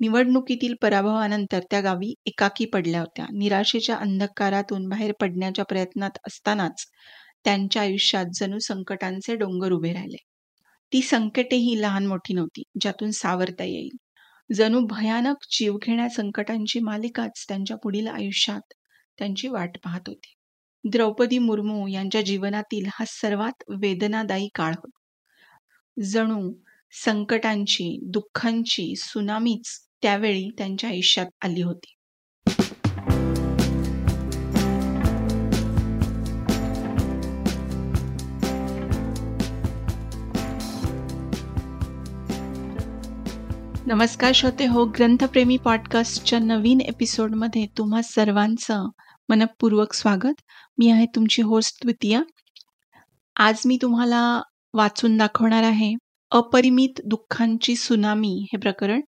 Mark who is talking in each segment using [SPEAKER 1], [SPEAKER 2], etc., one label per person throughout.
[SPEAKER 1] निवडणुकीतील पराभवानंतर त्या गावी एकाकी पडल्या होत्या. निराशेच्या अंधकारातून बाहेर पडण्याच्या प्रयत्नात असतानाच त्यांच्या आयुष्यात जणू संकटांचे डोंगर उभे राहिले. ती संकटेही लहान मोठी नव्हती ज्यातून सावरता येईल. जणू भयानक जीवघेण्या संकटांची मालिकाच त्यांच्या पुढील आयुष्यात त्यांची वाट पाहत होती. द्रौपदी मुर्मू यांच्या जीवनातील हा सर्वात वेदनादायी काळ होता. जणू संकटांची दुःखांची सुनामीच त्यावेळी त्यांच्या आयुष्यात आली होती. नमस्कार श्रोते हो ग्रंथप्रेमी पॉडकास्टच्या नवीन एपिसोडमध्ये तुम्हा सर्वांचं मनपूर्वक स्वागत. मी आहे तुमची होस्ट द्वितीया. आज मी तुम्हाला वाचून दाखवणार आहे अपरिमित दुःखांची सुनामी हे प्रकरण.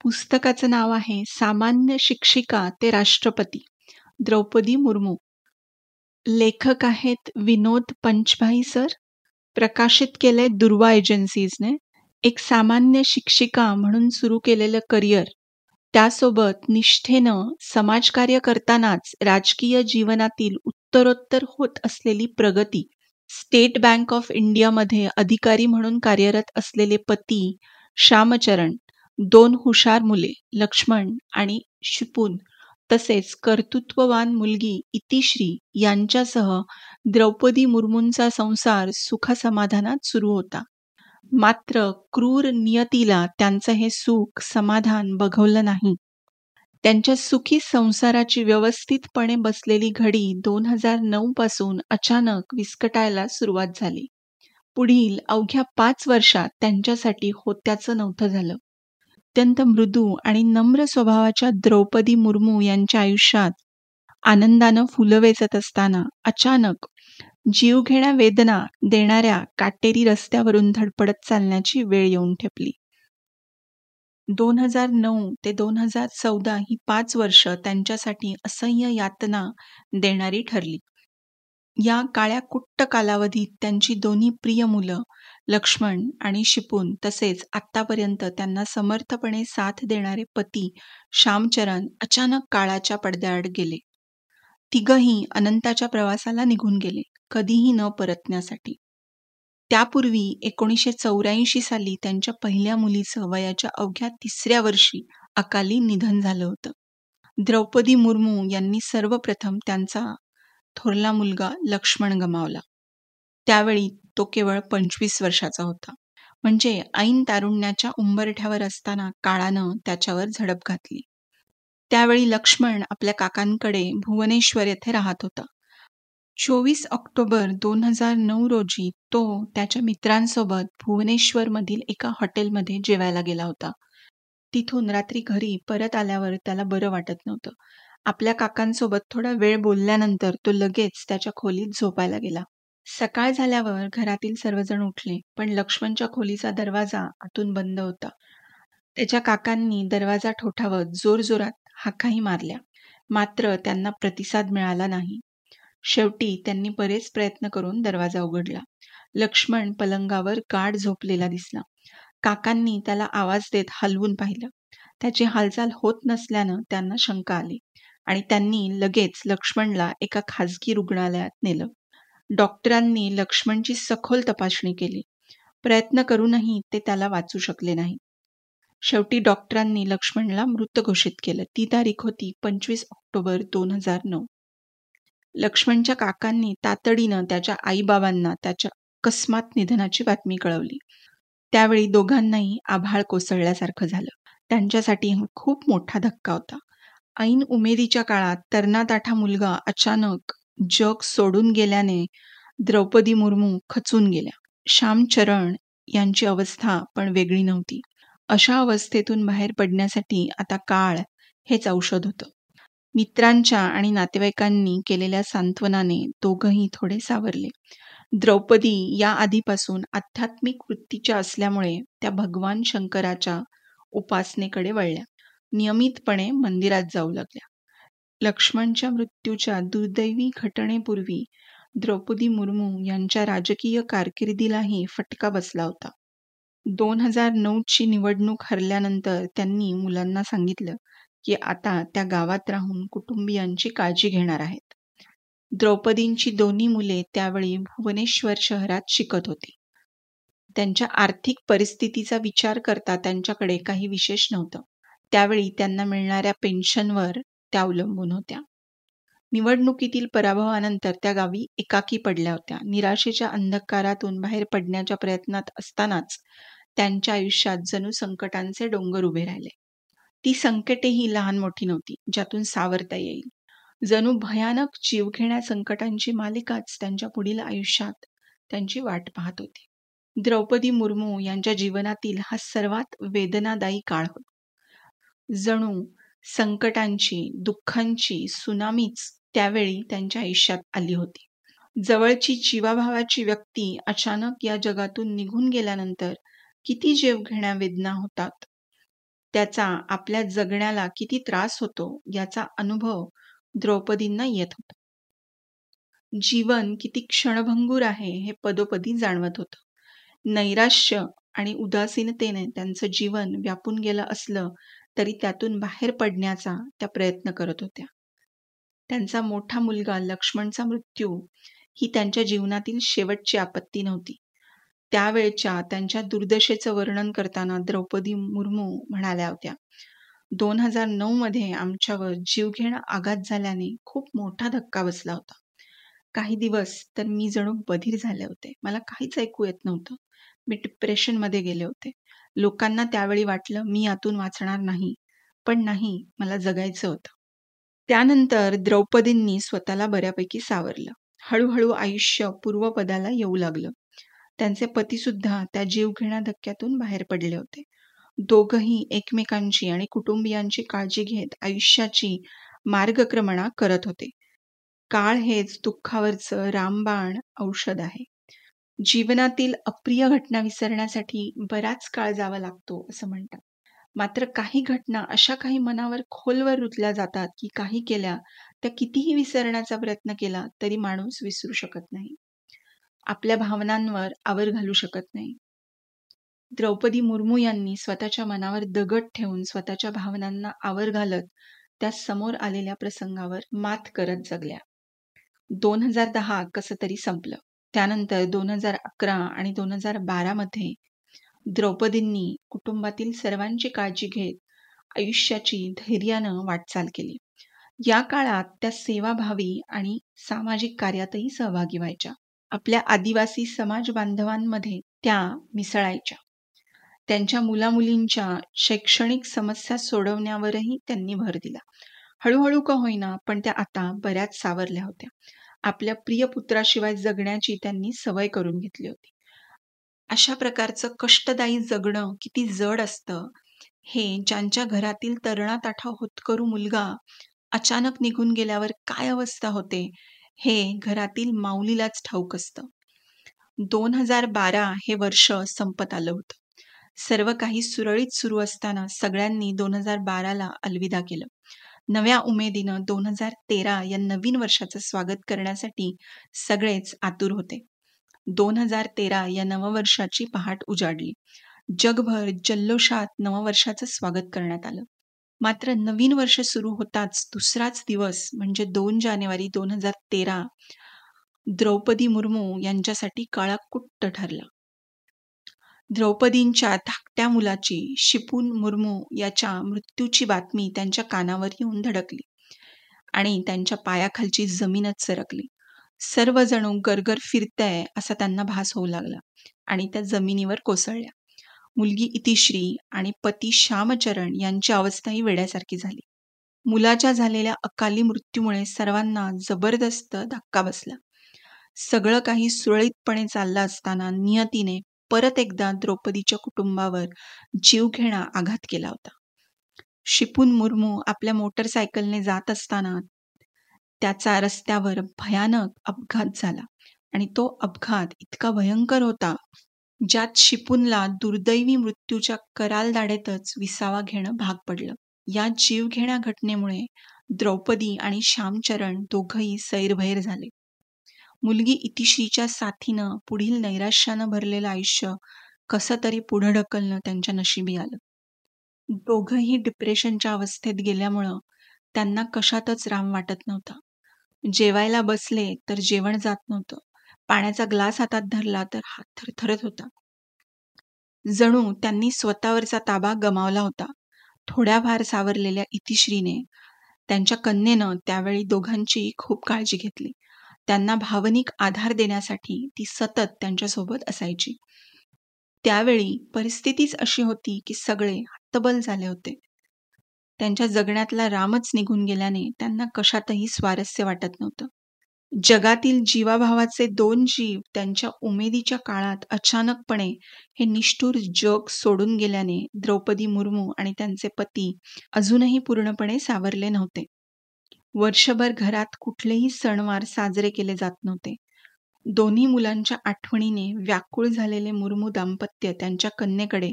[SPEAKER 1] पुस्तकाचं नाव आहे सामान्य शिक्षिका ते राष्ट्रपती. द्रौपदी मुर्मू. लेखक आहेत विनोद पंचभाई सर. प्रकाशित केलंय दुर्वा एजन्सीजने एक सामान्य शिक्षिका म्हणून सुरू केलेलं करिअर त्यासोबत निष्ठेनं समाजकार्य करतानाच राजकीय जीवनातील उत्तरोत्तर होत असलेली प्रगती. स्टेट बँक ऑफ इंडियामध्ये अधिकारी म्हणून कार्यरत असलेले पती श्यामचरण. दोन हुशार मुले लक्ष्मण आणि शिपून तसेच कर्तृत्ववान मुलगी इतिश्री यांच्यासह द्रौपदी मुर्मूंचा संसार सुखसमाधानात सुरू होता. मात्र क्रूर नियतीला त्यांचं हे सुख समाधान बघवलं नाही. त्यांच्या सुखी संसाराची व्यवस्थितपणे बसलेली घडी दोन हजार नऊ पासून अचानक विस्कटायला सुरुवात झाली. पुढील अवघ्या पाच वर्षात त्यांच्यासाठी होत्याचं नव्हतं झालं. अत्यंत मृदू आणि नम्र स्वभावाच्या द्रौपदी मुर्मू यांच्या आयुष्यात आनंदानं फुलं वेचत असताना अचानक जीवघेण्या वेदना देणाऱ्या काटेरी रस्त्यावरून धडपडत चालण्याची वेळ येऊन ठेपली. दोन हजार नऊ ते दोन हजार चौदा ही पाच वर्ष त्यांच्यासाठी असह्य यातना देणारी ठरली. या काळ्या कुट्ट कालावधीत त्यांची दोन्ही प्रिय मुलं लक्ष्मण आणि शिपून तसेच आत्तापर्यंत त्यांना समर्थपणे साथ देणारे पती श्यामचरण अचानक काळाच्या पडद्याआड गेले. तिघही अनंताच्या प्रवासाला निघून गेले कधीही न परतण्यासाठी. त्यापूर्वी एकोणीसशे चौऱ्याऐंशी साली त्यांच्या पहिल्या मुलीचं वयाच्या अवघ्या तिसऱ्या वर्षी अकाली निधन झालं होतं. द्रौपदी मुर्मू यांनी सर्वप्रथम त्यांचा थोरला मुलगा लक्ष्मण गमावला. त्यावेळी तो केवळ पंचवीस वर्षाचा होता. म्हणजे ऐन तारुण्याच्या उंबरठ्यावर असताना काळानं त्याच्यावर झडप घातली. त्यावेळी लक्ष्मण आपल्या काकांकडे भुवनेश्वर येथे राहत होता. चोवीस ऑक्टोबर दोन हजार नऊ रोजी तो त्याच्या मित्रांसोबत भुवनेश्वरमधील एका हॉटेलमध्ये जेवायला गेला होता. तिथून रात्री घरी परत आल्यावर त्याला बरं वाटत नव्हतं. आपल्या काकांसोबत थोडा वेळ बोलल्यानंतर तो लगेच त्याच्या खोलीत झोपायला गेला. सकाळ झाल्यावर घरातील सर्वजण उठले पण लक्ष्मणच्या खोलीचा दरवाजा आतून बंद होता. त्याच्या काकांनी दरवाजा ठोठावत जोरजोरात हाकाही मारल्या. मात्र त्यांना प्रतिसाद मिळाला नाही. शेवटी त्यांनी बरेच प्रयत्न करून दरवाजा उघडला. लक्ष्मण पलंगावर गाढ झोपलेला दिसला. काकांनी त्याला आवाज देत हलवून पाहिलं. त्याची हालचाल होत नसल्यानं त्यांना शंका आली आणि त्यांनी लगेच लक्ष्मणला एका खाजगी रुग्णालयात नेलं. डॉक्टरांनी लक्ष्मणची सखोल तपासणी केली. प्रयत्न करूनही ते त्याला वाचू शकले नाही. शेवटी डॉक्टरांनी लक्ष्मणला मृत घोषित केलं. ती तारीख होती पंचवीस ऑक्टोबर दोन हजार नऊ. लक्ष्मणच्या काकांनी तातडीनं त्याच्या आईबाबांना त्याच्या अकस्मात निधनाची बातमी कळवली. त्यावेळी दोघांनाही आभाळ कोसळल्यासारखं झालं. त्यांच्यासाठी हा खूप मोठा धक्का होता. ऐन उमेदीच्या काळात तरणाताठा मुलगा अचानक जग सोडून गेल्याने द्रौपदी मुर्मू खचून गेल्या. श्यामचरण यांची अवस्था पण वेगळी नव्हती. अशा अवस्थेतून बाहेर पडण्यासाठी आता काळ हेच औषध होतं. मित्रांच्या आणि नातेवाईकांनी केलेल्या सांत्वनाने दोघंही थोडे सावरले. द्रौपदी या आधीपासून आध्यात्मिक वृत्तीच्या असल्यामुळे त्या भगवान शंकराच्या उपासनेकडे वळल्या. नियमितपणे मंदिरात जाऊ लागल्या. लक्ष्मणच्या मृत्यूच्या दुर्दैवी घटनेपूर्वी द्रौपदी मुर्मू यांच्या राजकीय कारकिर्दीलाही फटका बसला होता. दोन हजार ची निवडणूक हरल्यानंतर त्यांनी मुलांना सांगितलं की आता त्या गावात राहून कुटुंबियांची काळजी घेणार आहेत. द्रौपदींची दोन्ही मुले त्यावेळी भुवनेश्वर शहरात शिकत होती. त्यांच्या आर्थिक परिस्थितीचा विचार करता त्यांच्याकडे काही विशेष नव्हतं. त्यावेळी त्यांना मिळणाऱ्या पेन्शनवर त्या अवलंबून होत्या. निवडणुकीतील पराभवानंतर त्या गावी एकाकी पडल्या होत्या. निराशेच्या अंधकारातून बाहेर पडण्याच्या प्रयत्नात असतानाच त्यांच्या आयुष्यात जणू संकटांचे डोंगर उभे राहिले. ती संकटेही लहान मोठी नव्हती ज्यातून सावरता येईल. जणू भयानक जीवघेण्या संकटांची मालिकाच त्यांच्या पुढील आयुष्यात त्यांची वाट पाहत होती. द्रौपदी मुर्मू यांच्या जीवनातील हा सर्वात वेदनादायी काळ होता. जणू संकटांची दुःखांची सुनामीच त्यावेळी त्यांच्या आयुष्यात आली होती. जवळची जीवाभावाची व्यक्ती अचानक या जगातून निघून गेल्यानंतर किती घेण्या वेदना होतात? त्याचा आपल्या जगण्याला किती त्रास होतो? याचा अनुभव द्रौपदींना येत होता. जीवन किती क्षणभंगूर आहे हे पदोपदी जाणवत होतं. नैराश्य आणि उदासीनतेने त्यांचं जीवन व्यापून गेलं असलं तरी त्यातून बाहेर पडण्याचा त्या प्रयत्न करत होत्या. त्यांचा मोठा मुलगा लक्ष्मणचा मृत्यू ही त्यांच्या जीवनातील शेवटची आपत्ती नव्हती. त्यावेळच्या त्यांच्या दुर्दशेचं वर्णन करताना द्रौपदी मुर्मू म्हणाल्या होत्या दोन हजार नऊ मध्ये आमच्यावर जीवघेणा आघात झाल्याने खूप मोठा धक्का बसला होता. काही दिवस तर मी जणू बधीर झाले होते. मला काहीच ऐकू येत नव्हतं. मी डिप्रेशनमध्ये गेले होते. लोकांना त्यावेळी वाटलं मी यातून वाचणार नाही. पण नाही मला जगायचं होतं. त्यानंतर द्रौपदींनी स्वतःला बऱ्यापैकी सावरलं. हळूहळू आयुष्य पूर्वपदाला येऊ लागलं. त्यांचे पतीसुद्धा त्या जीवघेण्या धक्क्यातून बाहेर पडले होते. दोघही एकमेकांची आणि कुटुंबियांची काळजी घेत आयुष्याची मार्गक्रमणा करत होते. काळ हेच दुःखावरचं रामबाण औषध आहे. जीवनातील अप्रिय घटना विसरण्यासाठी बराच काळ जावा लागतो असं म्हणतात. मात्र काही घटना अशा काही मनावर खोलवर रुतल्या जातात की काही केल्या त्या कितीही विसरण्याचा प्रयत्न केला तरी माणूस विसरू शकत नाही. आपल्या भावनांवर आवर घालू शकत नाही. द्रौपदी मुर्मू यांनी स्वतःच्या मनावर दगड ठेवून स्वतःच्या भावनांना आवर घालत त्या समोर आलेल्या प्रसंगावर मात करत जगल्या. दोन हजार दहा कसं तरी संपलं. त्यानंतर दोन हजार अकरा आणि दोन हजार बारामध्ये द्रौपदींनी कुटुंबातील सर्वांची काळजी घेत आयुष्याची धैर्यानं वाटचाल केली. या काळात त्या सेवाभावी आणि सामाजिक कार्यातही सहभागी व्हायच्या. आपल्या आदिवासी समाज बांधवांमध्ये त्या मिसळायच्या. त्यांच्या मुलामुलींच्या शैक्षणिक समस्या सोडवण्यावरही त्यांनी भर दिला. हळूहळू का होईना पण त्या आता बऱ्याच सावरल्या होत्या. आपल्या प्रिय पुत्राशिवाय जगण्याची त्यांनी सवय करून घेतली होती. अशा प्रकारचं कष्टदायी जगणं किती जड असतं. हे ज्यांच्या घरातील तरणा ताठा होतकरू मुलगा अचानक निघून गेल्यावर काय अवस्था होते हे घरातील माऊलीलाच ठाऊक असतं. दोन हजार बारा हे वर्ष संपत आलं होतं. सर्व काही सुरळीत सुरू असताना सगळ्यांनी दोन हजार बाराला अलविदा केलं. नव्या उमेदीनं दोन हजार तेरा या नवीन वर्षाचं स्वागत करण्यासाठी सगळेच आतुर होते. दोन हजार तेरा या नववर्षाची पहाट उजाडली. जगभर जल्लोषात नववर्षाचं स्वागत करण्यात आलं. मात्र नवीन वर्ष सुरू होताच दुसराच दिवस म्हणजे दोन जानेवारी दोन हजार तेरा द्रौपदी मुर्मू यांच्यासाठी काळाकुट्ट ठरला. द्रौपदींच्या धाकट्या मुलाची शिपून मुर्मू याच्या मृत्यूची बातमी त्यांच्या कानावर येऊन धडकली आणि त्यांच्या पायाखालची जमीनच सरकली. सर्व जणू गरगर फिरतय असा त्यांना भास होऊ लागला आणि त्या जमिनीवर कोसळल्या. मुलगी इतिश्री आणि पती श्यामचरण यांची अवस्थाही वेड्यासारखी झाली. मुलाच्या झालेल्या अकाली मृत्यूमुळे सर्वांना जबरदस्त धक्का बसला. सगळं काही सुरळीतपणे चाललं असताना नियतीने परत एकदा द्रौपदीच्या कुटुंबावर जीवघेणा आघात केला होता. शिपून मुर्मू आपल्या मोटरसायकलने जात असताना त्याचा रस्त्यावर भयानक अपघात झाला आणि तो अपघात इतका भयंकर होता ज्यात शिपूनला दुर्दैवी मृत्यूच्या कराल दाडेतच विसावा घेणं भाग पडलं. या जीवघेण्या घटनेमुळे द्रौपदी आणि श्यामचरण दोघही सैरभैर झाले. मुलगी इतिश्रीच्या साथीनं पुढील नैराश्यानं भरलेलं आयुष्य कसं तरी पुढं ढकलणं त्यांच्या नशिबी आलं. दोघंही डिप्रेशनच्या अवस्थेत गेल्यामुळं त्यांना कशातच राम वाटत नव्हता. जेवायला बसले तर जेवण जात नव्हतं. पाण्याचा ग्लास हातात धरला तर हात थरथरत होता. जणू त्यांनी स्वतःवरचा ताबा गमावला होता. थोड्याफार सावरलेल्या इतिश्रीने त्यांच्या कन्येनं त्यावेळी दोघांची खूप काळजी घेतली. त्यांना भावनिक आधार देण्यासाठी ती सतत त्यांच्यासोबत असायची. त्यावेळी परिस्थितीच अशी होती की सगळे हत्तबल झाले होते. त्यांच्या जगण्यातला रामच निघून गेल्याने त्यांना कशातही स्वारस्य वाटत नव्हतं. जगातील जीवाभावाचे दोन जीव त्यांच्या उमेदीच्या काळात अचानकपणे हे निष्ठुर जग सोडून गेल्याने द्रौपदी मुर्मू आणि त्यांचे पती अजूनही पूर्णपणे सावरले नव्हते. वर्षभर घरात कुठलेही सणवार साजरे केले जात नव्हते. दोन्ही मुलांच्या आठवणीने व्याकुळ झालेले मुर्मू दाम्पत्य त्यांच्या कन्येकडे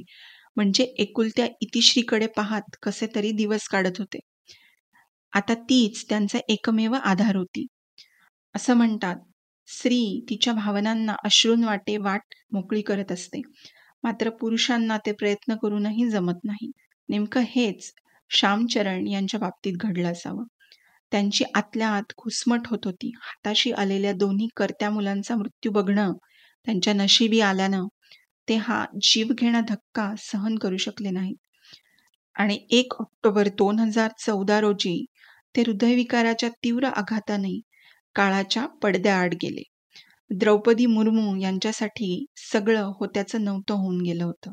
[SPEAKER 1] म्हणजे एकुलत्या इतिश्रीकडे पाहत कसे तरी दिवस काढत होते. आता तीच त्यांचा एकमेव आधार होती. असं म्हणतात स्त्री तिच्या भावनांना अश्रून वाटे वाट मोकळी करत असते. मात्र पुरुषांना ते प्रयत्न करूनही जमत नाही. नेमकं हेच श्यामचरण यांच्या बाबतीत घडलं असावं. त्यांची आतल्या आत घुसमट होत होती. हाताशी आलेल्या दोन्ही करत्या मुलांचा मृत्यू बघणं त्यांच्या नशिबी आल्यानं ते हा जीवघेणा धक्का सहन करू शकले नाहीत. आणि एक ऑक्टोबर दोन हजार चौदा रोजी ते हृदयविकाराच्या तीव्र आघाताने काळाच्या पडद्याआड गेले. द्रौपदी मुर्मू यांच्यासाठी सगळं होत्याचं नव्हतं होऊन गेलं होतं.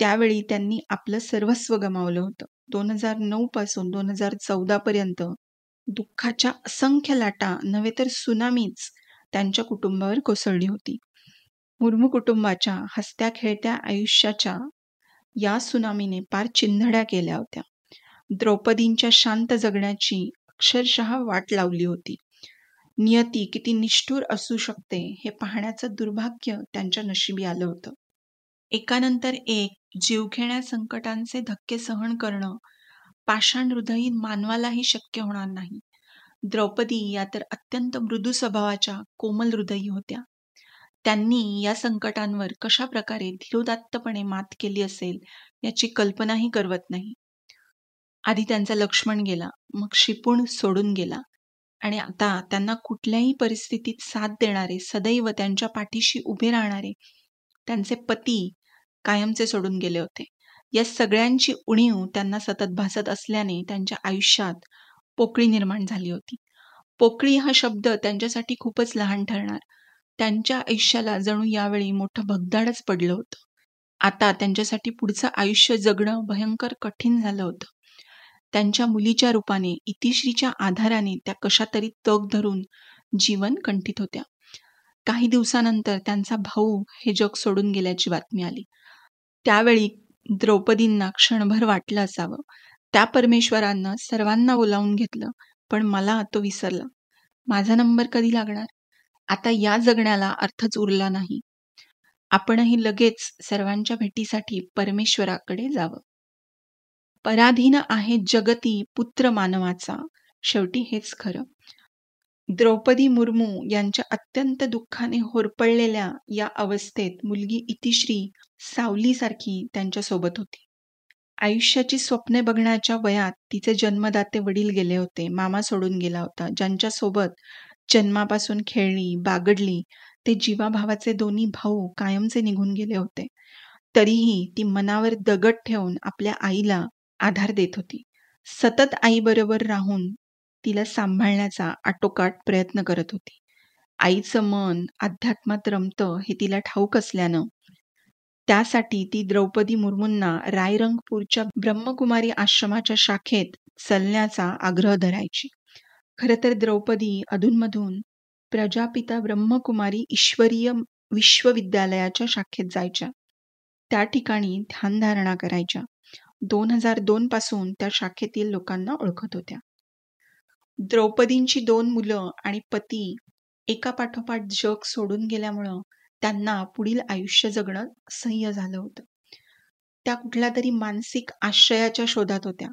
[SPEAKER 1] त्यावेळी त्यांनी आपलं सर्वस्व गमावलं होतं. दोन हजार नऊ पासून दोन हजार चौदा पर्यंत दुःखाच्या असंख्य लाटा नव्हे तर सुनामीच त्यांच्या कुटुंबावर कोसळली होती. मुर्मू कुटुंबाच्या हसत्या खेळत्या आयुष्याच्या या सुनामीने पार चिंधड्या केल्या होत्या. द्रौपदींच्या शांत जगण्याची अक्षरशः वाट लावली होती. नियती किती निष्ठूर असू शकते हे पाहण्याचं दुर्भाग्य त्यांच्या नशिबी आलं होतं. एकानंतर एक जीवघेण्या संकटांचे धक्के सहन करणं. पाषाण हृदयी मानवालाही शक्य होणार नाही. द्रौपदी या तर अत्यंत मृदू स्वभावाच्या कोमल हृदयी होत्या. त्यांनी या संकटांवर कशा प्रकारे धीरोदात्तपणे मात केली असेल याची कल्पनाही करवत नाही. आधी त्यांचा लक्ष्मण गेला मग शिपूण सोडून गेला. आणि आता त्यांना कुठल्याही परिस्थितीत साथ देणारे सदैव त्यांच्या पाठीशी उभे राहणारे त्यांचे पती कायमचे सोडून गेले होते. या सगळ्यांची उणीव त्यांना सतत भासत असल्याने त्यांच्या आयुष्यात पोकळी निर्माण झाली होती. पोकळी हा शब्द त्यांच्यासाठी खूपच लहान ठरणार. त्यांच्या आयुष्याला जणू यावेळी मोठं भगदाडच पडलं होतं. आता त्यांच्यासाठी पुढचं आयुष्य जगणं भयंकर कठीण झालं होतं. त्यांच्या मुलीच्या रूपाने इतिश्रीच्या आधाराने त्या कशातरी तग धरून जीवन कंठित होत्या. काही दिवसानंतर त्यांचा भाऊ हे जग सोडून गेल्याची बातमी आली. त्यावेळी द्रौपदींना क्षणभर वाटलं असावं. त्या परमेश्वरांना सर्वांना बोलावून घेतलं पण मला तो विसरला. माझा नंबर कधी लागणार? आता या जगण्याला अर्थच उरला नाही. आपणही लगेच सर्वांच्या भेटीसाठी परमेश्वराकडे जावं. पराधीन आहे जगती पुत्र मानवाचा. शेवटी हेच खरं. द्रौपदी मुर्मू यांच्या अत्यंत दुःखाने होरपळलेल्या या अवस्थेत मुलगी इतिश्री सावलीसारखी त्यांच्यासोबत होती. आयुष्याची स्वप्ने बघण्याच्या वयात तिचे जन्मदाते वडील गेले होते मामा सोडून गेला होता. ज्यांच्यासोबत जन्मापासून खेळली बागडली ते जीवाभावाचे दोन्ही भाऊ कायमचे निघून गेले होते. तरीही ती मनावर दगड ठेवून आपल्या आईला आधार देत होती. सतत आईबरोबर राहून तिला सांभाळण्याचा आटोकाट प्रयत्न करत होती. आईचं मन अध्यात्मात रमतं हे तिला ठाऊक असल्यानं. त्यासाठी ती द्रौपदी मुर्मूंना रायरंगपूरच्या ब्रह्मकुमारी आश्रमाच्या शाखेत चलण्याचा आग्रह धरायची. खर तर द्रौपदी अधूनमधून प्रजापिता ब्रह्मकुमारी ईश्वरीय विश्वविद्यालयाच्या शाखेत जायच्या. त्या ठिकाणी ध्यानधारणा करायच्या. दोन हजार दोन पासून त्या शाखेतील लोकांना ओळखत होत्या. द्रौपदींची दोन मुलं आणि पती एका पाठोपाठ जग सोडून गेल्यामुळं त्यांना पुढील आयुष्य जगणं असह्य झालं होतं. त्या कुठल्या तरी मानसिक आश्रयाच्या शोधात होत्या.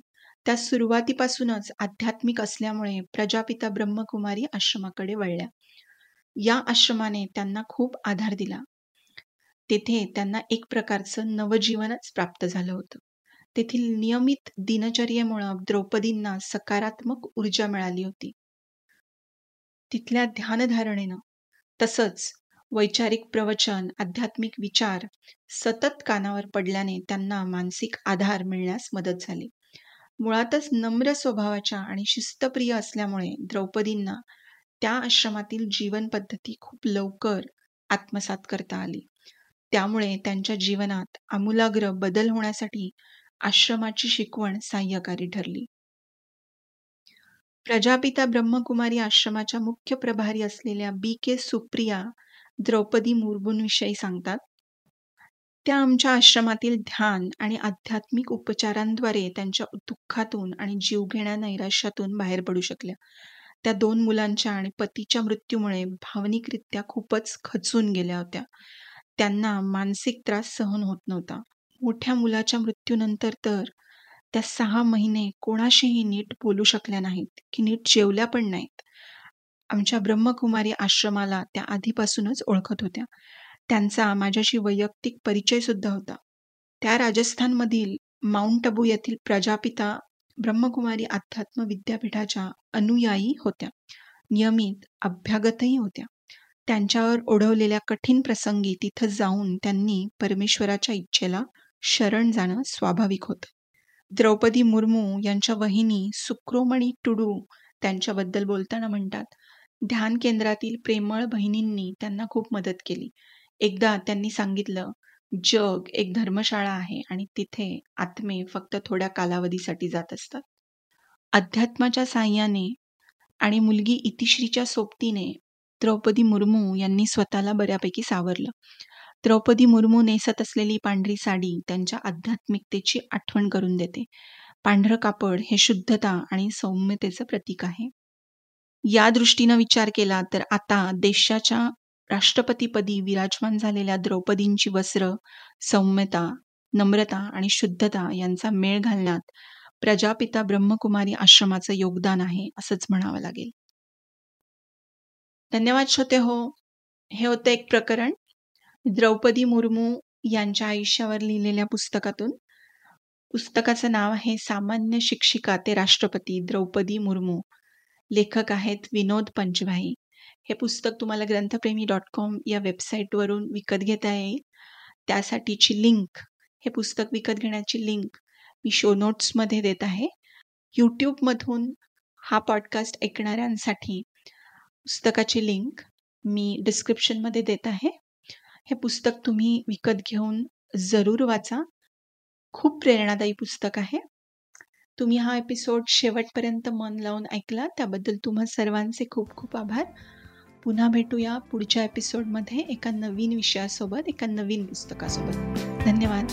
[SPEAKER 1] त्या सुरुवातीपासूनच आध्यात्मिक असल्यामुळे प्रजापिता ब्रह्मकुमारी आश्रमाकडे वळल्या. या आश्रमाने त्यांना खूप आधार दिला. तेथे त्यांना एक प्रकारचं नवजीवनच प्राप्त झालं होतं. तेथील नियमित दिनचर्येमुळं द्रौपदींना सकारात्मक ऊर्जा मिळाली होती. तिथल्या ध्यानधारणेनं तसंच वैचारिक प्रवचन आध्यात्मिक विचार सतत कानावर पडल्याने त्यांना मानसिक आधार मिळण्यास मदत झाली. मुळातच नम्र स्वभावाच्या आणि शिस्तप्रिय असल्यामुळे द्रौपदींना त्या आश्रमातील जीवन पद्धती खूप लवकर आत्मसात करता आली. त्यामुळे त्यांच्या जीवनात आमूलाग्र बदल होण्यासाठी आश्रमाची शिकवण साह्यकारी ठरली. प्रजापिता ब्रह्मकुमारी आश्रमाच्या मुख्य प्रभारी असलेल्या बी के सुप्रिया द्रौपदी मुर्मूंविषयी सांगतात त्या आमच्या आश्रमातील ध्यान आणि आध्यात्मिक उपचारांद्वारे त्यांच्या दुःखातून आणि जीवघेण्या नैराश्यातून बाहेर पडू शकल्या. त्या दोन मुलांच्या आणि पतीच्या मृत्यूमुळे भावनिकरित्या खूपच खचून गेल्या होत्या. त्यांना मानसिक त्रास सहन होत नव्हता. मोठ्या मुलाच्या मृत्यूनंतर तर त्या सहा महिने कोणाशीही नीट बोलू शकल्या नाहीत की नीट जेवल्या पण नाहीत. आमच्या ब्रह्मकुमारी आश्रमाला त्या आधीपासूनच ओळखत होत्या. त्यांचा माझ्याशी वैयक्तिक परिचय सुद्धा होता. त्या राजस्थानमधील माउंट अबू येथील प्रजापिता ब्रह्मकुमारी अध्यात्म विद्यापीठाच्या अनुयायी होत्या. नियमित अभ्यागतही होत्या. त्यांच्यावर ओढवलेल्या कठीण प्रसंगी तिथं जाऊन त्यांनी परमेश्वराच्या इच्छेला शरण जाणं स्वाभाविक होतं. द्रौपदी मुर्मू यांच्या वहिनी सुक्रोमणी टुडू त्यांच्याबद्दल बोलताना म्हणतात ध्यान केंद्रातील प्रेमळ बहिणींनी त्यांना खूप मदत केली. एकदा त्यांनी सांगितलं जग एक धर्मशाळा आहे आणि तिथे आत्मे फक्त थोड्या कालावधीसाठी जात असतात. अध्यात्माच्या साह्याने आणि मुलगी इतिश्रीच्या सोबतीने द्रौपदी मुर्मू यांनी स्वतःला बऱ्यापैकी सावरलं. द्रौपदी मुर्मू नेसत असलेली पांढरी साडी त्यांच्या आध्यात्मिकतेची आठवण करून देते. पांढरं कापड हे शुद्धता आणि सौम्यतेचं प्रतीक आहे. या दृष्टीनं विचार केला तर आता देशाच्या राष्ट्रपतीपदी विराजमान झालेल्या द्रौपदींची वस्त्र सौम्यता नम्रता आणि शुद्धता यांचा मेळ घालण्यात प्रजापिता ब्रह्मकुमारी आश्रमाचं योगदान आहे असंच म्हणावं लागेल. धन्यवाद श्रोते हो. हे होतं एक प्रकरण. द्रौपदी मुर्मू यांच्या आयुष्यावर लिहिलेल्या पुस्तकातून. पुस्तकाचं नाव आहे सामान्य शिक्षिका ते राष्ट्रपती द्रौपदी मुर्मू. लेखक आहेत विनोद पंचभाई. हे पुस्तक तुम्हाला ग्रंथप्रेमी डॉट कॉम या वेबसाईटवरून विकत घेता येईल. त्यासाठीची लिंक हे पुस्तक विकत घेण्याची लिंक मी शो नोट्समध्ये देत आहे. यूट्यूबमधून हा पॉडकास्ट ऐकणाऱ्यांसाठी पुस्तकाची लिंक मी डिस्क्रिप्शनमध्ये देत आहे. हे पुस्तक तुम्ही विकत घेऊन जरूर वाचा. खूप प्रेरणादायी पुस्तक आहे. तुम्ही हा एपिसोड शेवटपर्यंत मन लावून ऐकला त्याबद्दल तुम्हा सर्वांचे खूप खूप आभार. पुन्हा भेटूया पुढच्या एपिसोडमध्ये एका नवीन विषयासोबत एका नवीन पुस्तकासोबत. धन्यवाद.